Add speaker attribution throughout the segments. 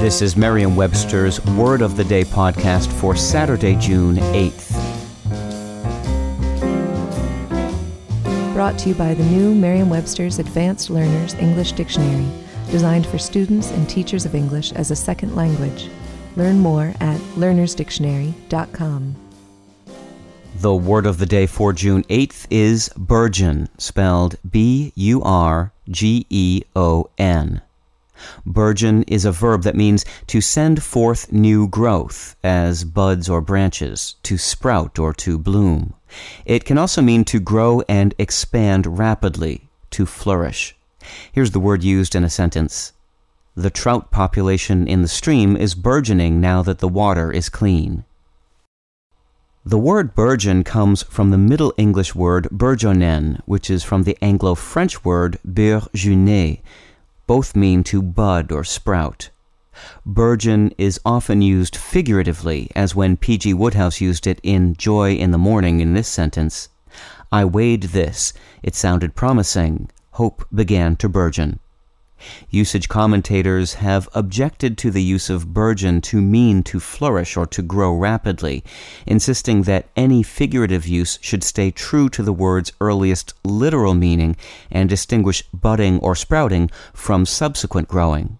Speaker 1: This is Merriam-Webster's Word of the Day podcast for Saturday, June 8th.
Speaker 2: Brought to you by the new Merriam-Webster's Advanced Learners English Dictionary, designed for students and teachers of English as a second language. Learn more at learnersdictionary.com.
Speaker 1: The word of the day for June 8th is burgeon, spelled B U R G E O N. Burgeon is a verb that means to send forth new growth, as buds or branches, to sprout or to bloom. It can also mean to grow and expand rapidly, to flourish. Here's the word used in a sentence. The trout population in the stream is burgeoning now that the water is clean. The word burgeon comes from the Middle English word burjonen, which is from the Anglo French word burjuner, both mean to bud or sprout. Burgeon is often used figuratively, as when P.G. Wodehouse used it in Joy in the Morning in this sentence I weighed this, it sounded promising, hope began to burgeon. Usage commentators have objected to the use of burgeon to mean to flourish or to grow rapidly, insisting that any figurative use should stay true to the word's earliest literal meaning and distinguish budding or sprouting from subsequent growing.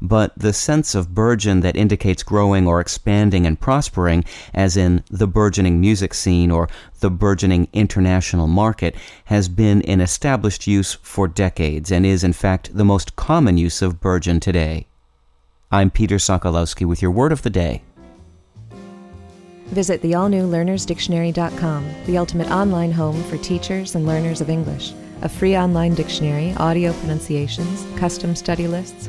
Speaker 1: But the sense of burgeon that indicates growing or expanding and prospering, as in the burgeoning music scene or the burgeoning international market, has been in established use for decades and is, in fact, the most common use of burgeon today. I'm Peter Sokolowski with your word of the day.
Speaker 2: Visit the all new learnersdictionary.com, the ultimate online home for teachers and learners of English. A free online dictionary, audio pronunciations, custom study lists,